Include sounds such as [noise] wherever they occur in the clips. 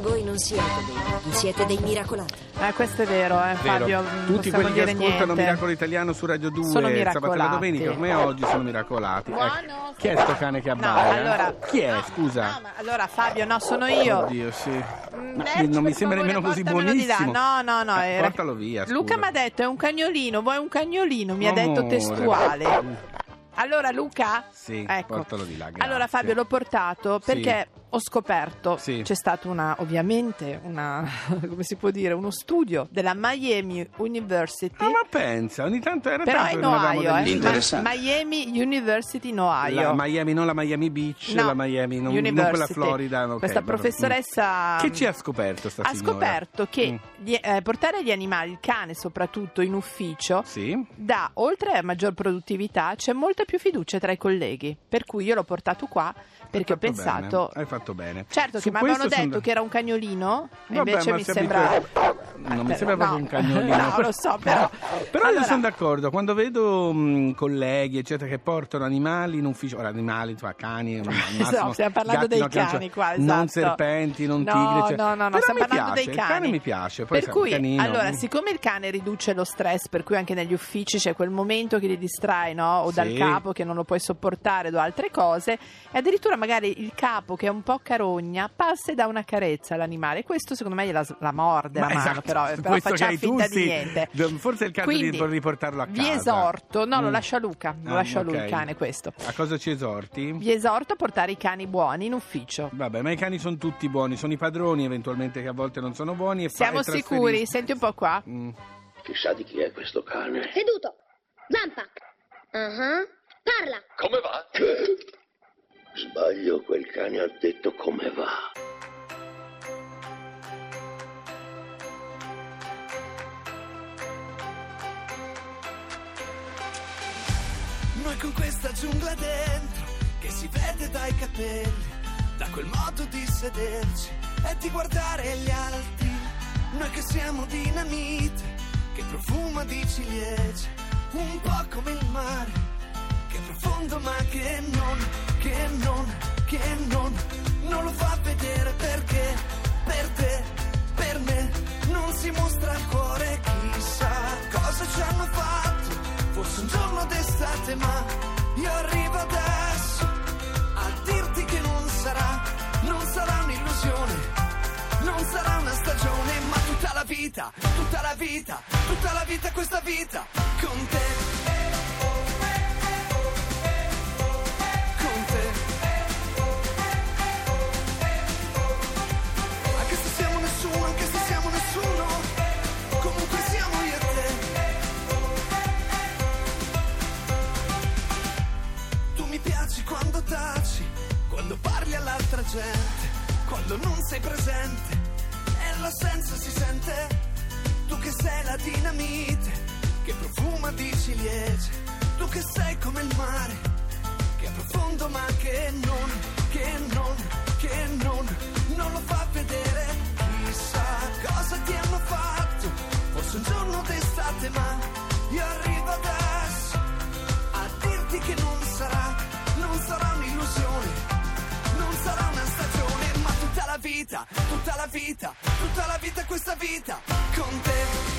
Voi non siete dei siete dei miracolati. Eh, questo è vero, eh, Vero. Fabio. non Tutti possiamo quelli che dire ascoltano niente. Miracolo Italiano su Radio 2 Sono sabato e miracolati. domenica come oggi sono miracolati. Buono. Ecco. Chi è sto cane che No, abbaia? allora- Chi è, no, scusa? no, ma allora Fabio, no, sono io. Oddio, sì. Mm, Ma Lerch, non mi per sembra favore, nemmeno così portamelo di là. buonissimo. No, no, no. Eh, era- portalo via, scusa. Luca mi ha detto è un cagnolino, vuoi un cagnolino? Mi ha Amore. detto testuale. Allora Luca? Sì, Ecco. portalo di là, grazie. Allora Fabio l'ho portato Sì. perché ho scoperto, Sì. c'è stato una, ovviamente, una, [laughs] come si può dire, uno studio della Miami University. Ah, ma pensa, ogni tanto era però tanto in Ohio, eh. Ma- Miami University in Ohio. La Miami, non la Miami Beach, No, la Miami, non, non quella Florida. ok, Questa professoressa Mm. Che ci ha scoperto sta ha signora? scoperto che Mm. gli- eh, portare gli animali, il cane soprattutto in ufficio, Sì? dà, oltre a maggior produttività, c'è molta più fiducia tra i colleghi. Per cui io l'ho portato qua perché ho pensato... bene, Hai fatto bene. Certo Su che mi avevano detto sono- che era un cagnolino, Vabbè, invece mi sembra... abitua- Non mi Eh, sembra proprio no. un cagnolino. [laughs] No, lo so, però... Però io Allora, sono d'accordo, quando vedo mh, colleghi, eccetera, che portano animali in ufficio, ora animali, insomma, cani, [laughs] al massimo, stiamo parlando dei no, che non cani qua, Non esatto. serpenti, non No, tigri, eccetera. no, no, no, stiamo mi parlando piace, dei Il cane cani. mi piace, poi per cui, canino, allora, siccome il cane riduce lo stress, per cui anche negli uffici c'è quel momento che li distrae, no? O Sì. dal capo che non lo puoi sopportare o altre cose, e addirittura magari il capo che è un po' carogna passa e dà una carezza all'animale. Questo secondo me gliela la morde Ma la mano, esatto, però, però questo che facciamo hai tu, finta di sì. niente. Forse è il caso Quindi, di riportarlo a casa. Vi esorto, no, lo Mm. lascia Luca, lo Ah, lascia lui ok. il cane questo. A cosa ci esorti? Vi esorto a portare i cani buoni in ufficio. Vabbè, ma i cani sono tutti buoni, sono i padroni eventualmente che a volte non sono buoni e fa- Siamo e trasferiscono- sicuri? Senti un po' qua. Mm. Chissà di chi è questo cane. Seduto. Zampa. Ah, Parla. Come va? [laughs] Sbaglio, quel cane ha detto come va. Noi con questa giungla dentro, che si vede dai capelli, da quel modo di sederci e di guardare gli altri. Noi che siamo dinamite, che profuma di ciliegie, un po' come il mare, che è profondo ma che non, che non, che non, non lo fa vedere perché, per te, per me, non si mostra il cuore, chissà cosa ci hanno fatto, forse un giorno d'estate ma io arrivo adesso a dirti che non sarà, non sarà un'illusione, non sarà una stagione, ma tutta la vita, tutta la vita, tutta la vita, questa vita, con te. D'estate ma io arrivo adesso a dirti che non sarà, non sarà un'illusione, non sarà una stagione, ma tutta la vita, tutta la vita, tutta la vita, questa vita, con te.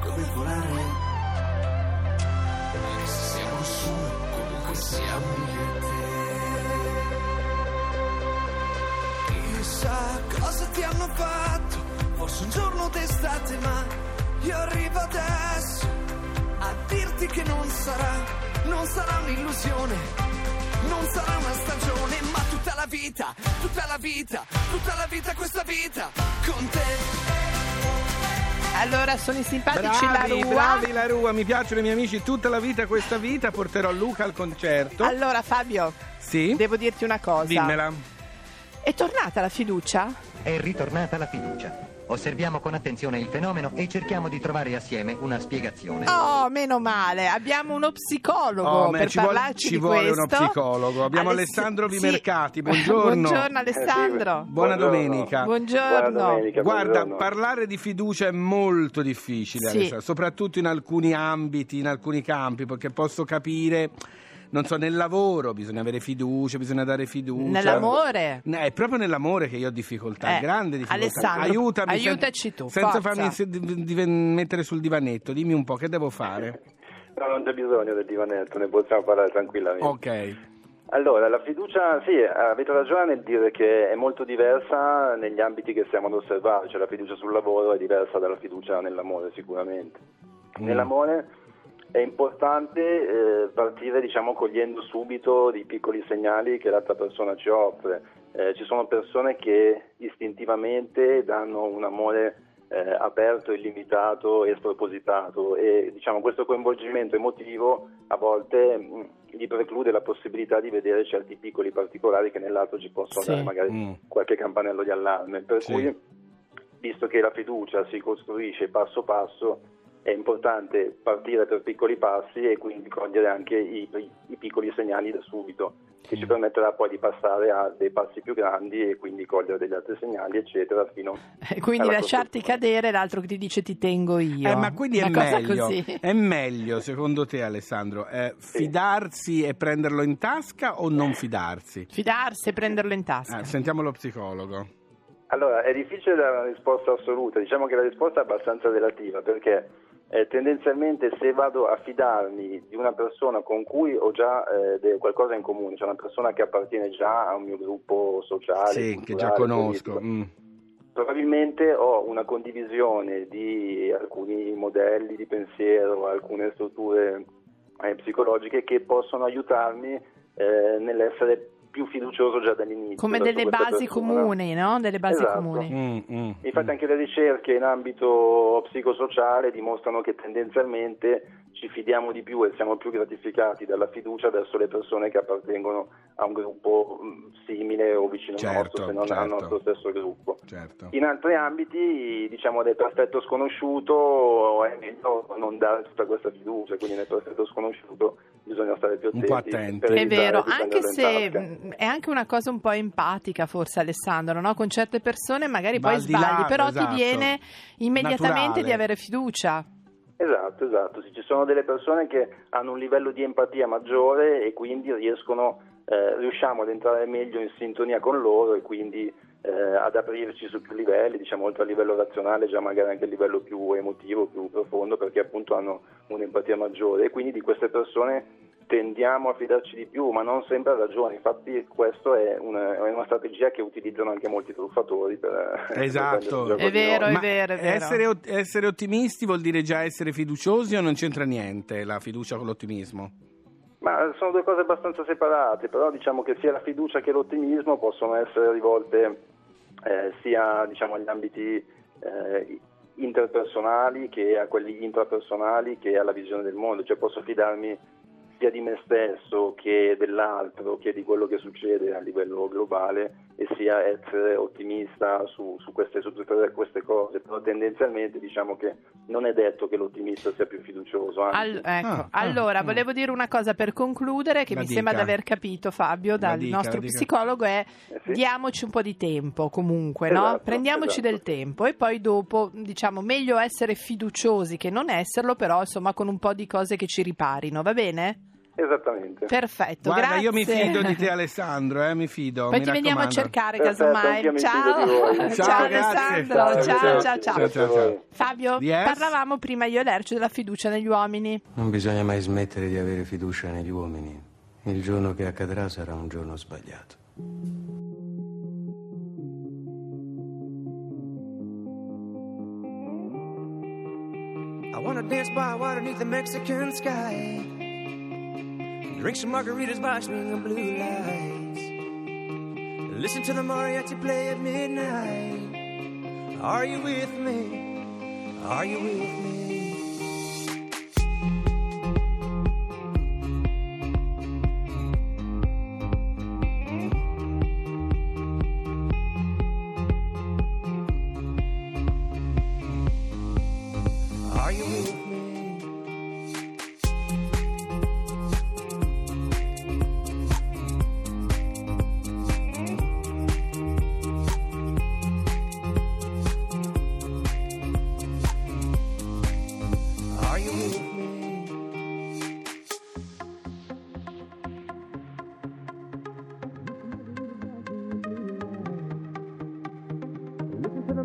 Come volare. Anche se siamo nessuno, comunque siamo io e te. Chissà cosa ti hanno fatto, forse un giorno d'estate, ma io arrivo adesso a dirti che non sarà, non sarà un'illusione, non sarà una stagione, ma tutta la vita, tutta la vita, tutta la vita, questa vita, con te. Allora, sono i simpatici Bravi, la Rua. bravi la Rua, mi piacciono i miei amici tutta la vita questa vita, porterò Luca al concerto. Allora, Fabio, sì? devo dirti una cosa. Dimmela. È tornata la fiducia? È ritornata la fiducia. Osserviamo con attenzione il fenomeno e cerchiamo di trovare assieme una spiegazione. Oh, meno male, abbiamo uno psicologo Oh, per ci vuole, parlarci ci di vuole uno questo. psicologo. Abbiamo Aless- Alessandro sì. Vimercati, [laughs] buongiorno. Buongiorno Alessandro. Buona Buongiorno. domenica. Buongiorno. Buona domenica. Guarda, buongiorno. parlare di fiducia è molto difficile, Sì. Alessandro, soprattutto in alcuni ambiti, in alcuni campi, perché posso capire, non so, nel lavoro bisogna avere fiducia, bisogna dare fiducia. Nell'amore. No, È proprio nell'amore che io ho difficoltà, Eh, grande difficoltà. Alessandro, Aiutami, sen- aiutaci tu, Senza forza. farmi se- di- di- mettere sul divanetto, dimmi un po' che devo fare. No, non c'è bisogno del divanetto, ne possiamo parlare tranquillamente. Ok. Allora, la fiducia, sì, avete ragione nel dire che è molto diversa negli ambiti che stiamo ad osservare, cioè la fiducia sul lavoro è diversa dalla fiducia nell'amore sicuramente. Mm. Nell'amore è importante eh, partire diciamo cogliendo subito dei piccoli segnali che l'altra persona ci offre. Eh, ci sono persone che istintivamente danno un amore eh, aperto, illimitato e spropositato e diciamo questo coinvolgimento emotivo a volte mh, gli preclude la possibilità di vedere certi piccoli particolari che nell'altro ci possono Sì. dare magari Mm. qualche campanello di allarme. Per Sì. cui visto che la fiducia si costruisce passo passo, è importante partire per piccoli passi e quindi cogliere anche i, i- piccoli segnali da subito, che ci permetterà poi di passare a dei passi più grandi e quindi cogliere degli altri segnali, eccetera, fino E quindi alla lasciarti cadere, l'altro che ti dice ti tengo io. Eh, ma quindi è meglio, è meglio secondo te Alessandro eh, fidarsi e prenderlo in tasca o non fidarsi? Fidarsi e prenderlo in tasca. Eh, sentiamo lo psicologo. Allora, è difficile dare una risposta assoluta, diciamo che la risposta è abbastanza relativa perché eh, tendenzialmente se vado a fidarmi di una persona con cui ho già eh, qualcosa in comune, cioè una persona che appartiene già a un mio gruppo sociale, Sì, che già conosco. mm. probabilmente ho una condivisione di alcuni modelli di pensiero, alcune strutture eh, psicologiche che possono aiutarmi eh, nell'essere più fiducioso già dall'inizio. Come delle basi persona. comuni, no? Delle basi Esatto. comuni. Mm, mm, Infatti mm. anche le ricerche in ambito psicosociale dimostrano che tendenzialmente ci fidiamo di più e siamo più gratificati dalla fiducia verso le persone che appartengono a un gruppo mh, simile o vicino al Certo, nostro, se non certo. al nostro stesso gruppo. Certo. In altri ambiti, diciamo del perfetto sconosciuto, è meglio non dare tutta questa fiducia, quindi nel perfetto sconosciuto bisogna stare più Un attenti. po' attenti. È vero, anche se mh, è anche una cosa un po' empatica forse Alessandro, no? Con certe persone magari Va poi al di là, sbagli, però esatto. ti viene immediatamente Naturale. di avere fiducia. Esatto, esatto. Sì, ci sono delle persone che hanno un livello di empatia maggiore e quindi riescono, eh, riusciamo ad entrare meglio in sintonia con loro e quindi eh, ad aprirci su più livelli, diciamo oltre al livello razionale, già magari anche a livello più emotivo, più profondo, perché appunto hanno un'empatia maggiore e quindi di queste persone tendiamo a fidarci di più, ma non sempre ha ragione. Infatti questa è una, è una strategia che utilizzano anche molti truffatori per per Esatto. gioco È vero, è vero, è vero. Essere, essere ottimisti vuol dire già essere fiduciosi o non c'entra niente la fiducia con l'ottimismo? Ma sono due cose abbastanza separate, però diciamo che sia la fiducia che l'ottimismo possono essere rivolte eh, sia diciamo, agli ambiti eh, interpersonali che a quelli intrapersonali che alla visione del mondo, cioè posso fidarmi sia di me stesso che dell'altro che di quello che succede a livello globale e sia essere ottimista su, su queste, su tutte queste cose, però tendenzialmente diciamo che non è detto che l'ottimista sia più fiducioso. Al- ecco, Ah, ah, allora mm. volevo dire una cosa per concludere che La mi dica. sembra di aver capito Fabio dal dica, nostro psicologo è Eh sì. diamoci un po' di tempo comunque, no? Esatto, Prendiamoci esatto. del tempo e poi dopo diciamo meglio essere fiduciosi che non esserlo, però insomma con un po' di cose che ci riparino, va bene? Esattamente. Perfetto, Guarda, grazie. io mi fido di te Alessandro, eh, mi fido. Poi mi ti veniamo a cercare Perfetto, casomai. [laughs] Ciao. ciao, Ciao. Alessandro, Ciao, ciao, ciao. ciao, ciao. Ciao, ciao, ciao. Fabio, Yes? parlavamo prima io e Lercio della fiducia negli uomini. Non bisogna mai smettere di avere fiducia negli uomini. Il giorno che accadrà sarà un giorno sbagliato. I wanna dance by water beneath the Mexican sky. Drink some margaritas by swinging blue lights. Listen to the mariachi play at midnight. Are you with me? Are you with me? Are you with me?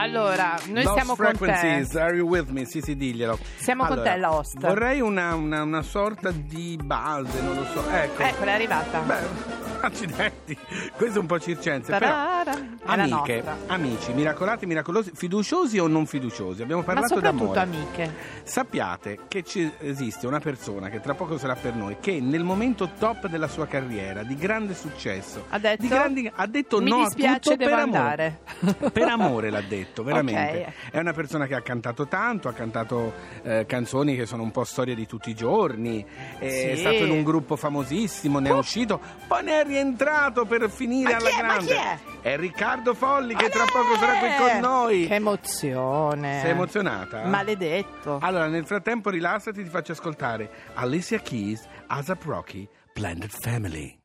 Allora, noi Lost siamo con te. Frequencies, are you with me? Sì, sì, diglielo. Siamo con Allora, te, Lost. Vorrei una, una- una sorta di base, non lo so. Ecco. Eccola, è arrivata. Beh, [laughs] accidenti. Questo è un po' circense. Però, è la amiche, amici, miracolati, miracolosi, fiduciosi o non fiduciosi? Abbiamo Ma parlato soprattutto d'amore. amiche. Sappiate che ci esiste una persona che tra poco sarà per noi, che nel momento top della sua carriera, di grande successo, Ha detto? di grandi- ha detto no a dispiace, tutto devo per amore. [laughs] Per amore l'ha detto, [laughs] veramente. Ok. È una persona che ha cantato tanto, ha cantato eh, canzoni che sono un po' storia di tutti i giorni, è Sì. stato in un gruppo famosissimo, ne è uscito, poi ne è rientrato per finire Ma alla è? Ma grande. chi è? È Riccardo Folli che tra poco sarà qui con noi. Che emozione. Sei emozionata? Maledetto. Allora, nel frattempo rilassati, ti faccio ascoltare Alicia Keys, ASAP Rocky, Blended Family.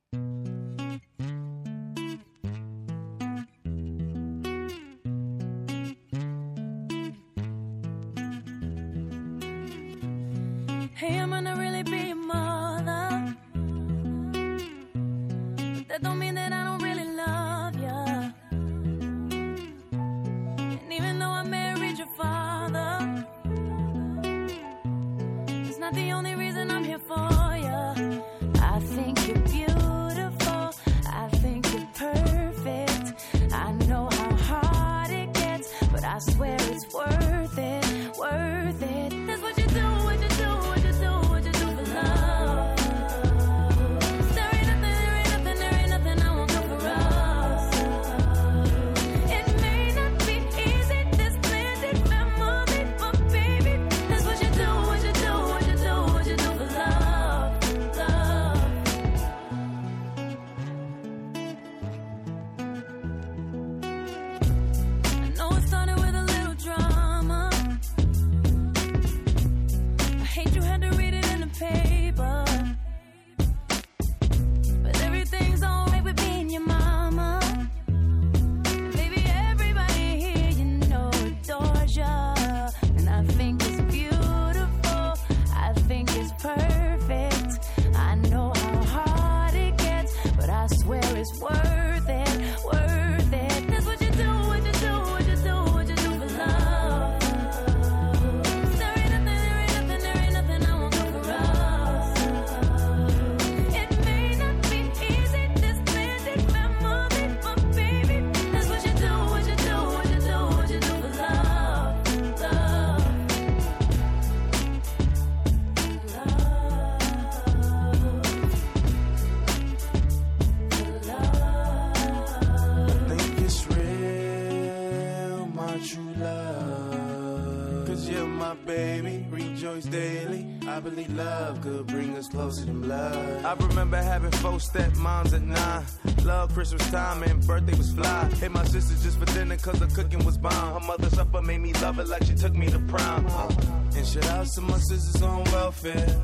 Closer than blood. I remember having four stepmoms at nine. Love Christmas time and birthday was fly. Hit my sister just for dinner cause the cooking was bomb. Her mother's supper made me love it like she took me to prom. Uh, and shout out to my sisters on welfare.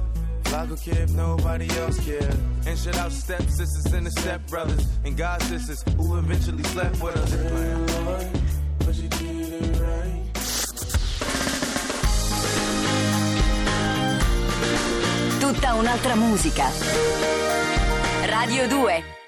I could care if nobody else cared. And shout out step sisters and the step brothers and god sisters who eventually slept with us. Lord, Tutta un'altra musica. Radio 2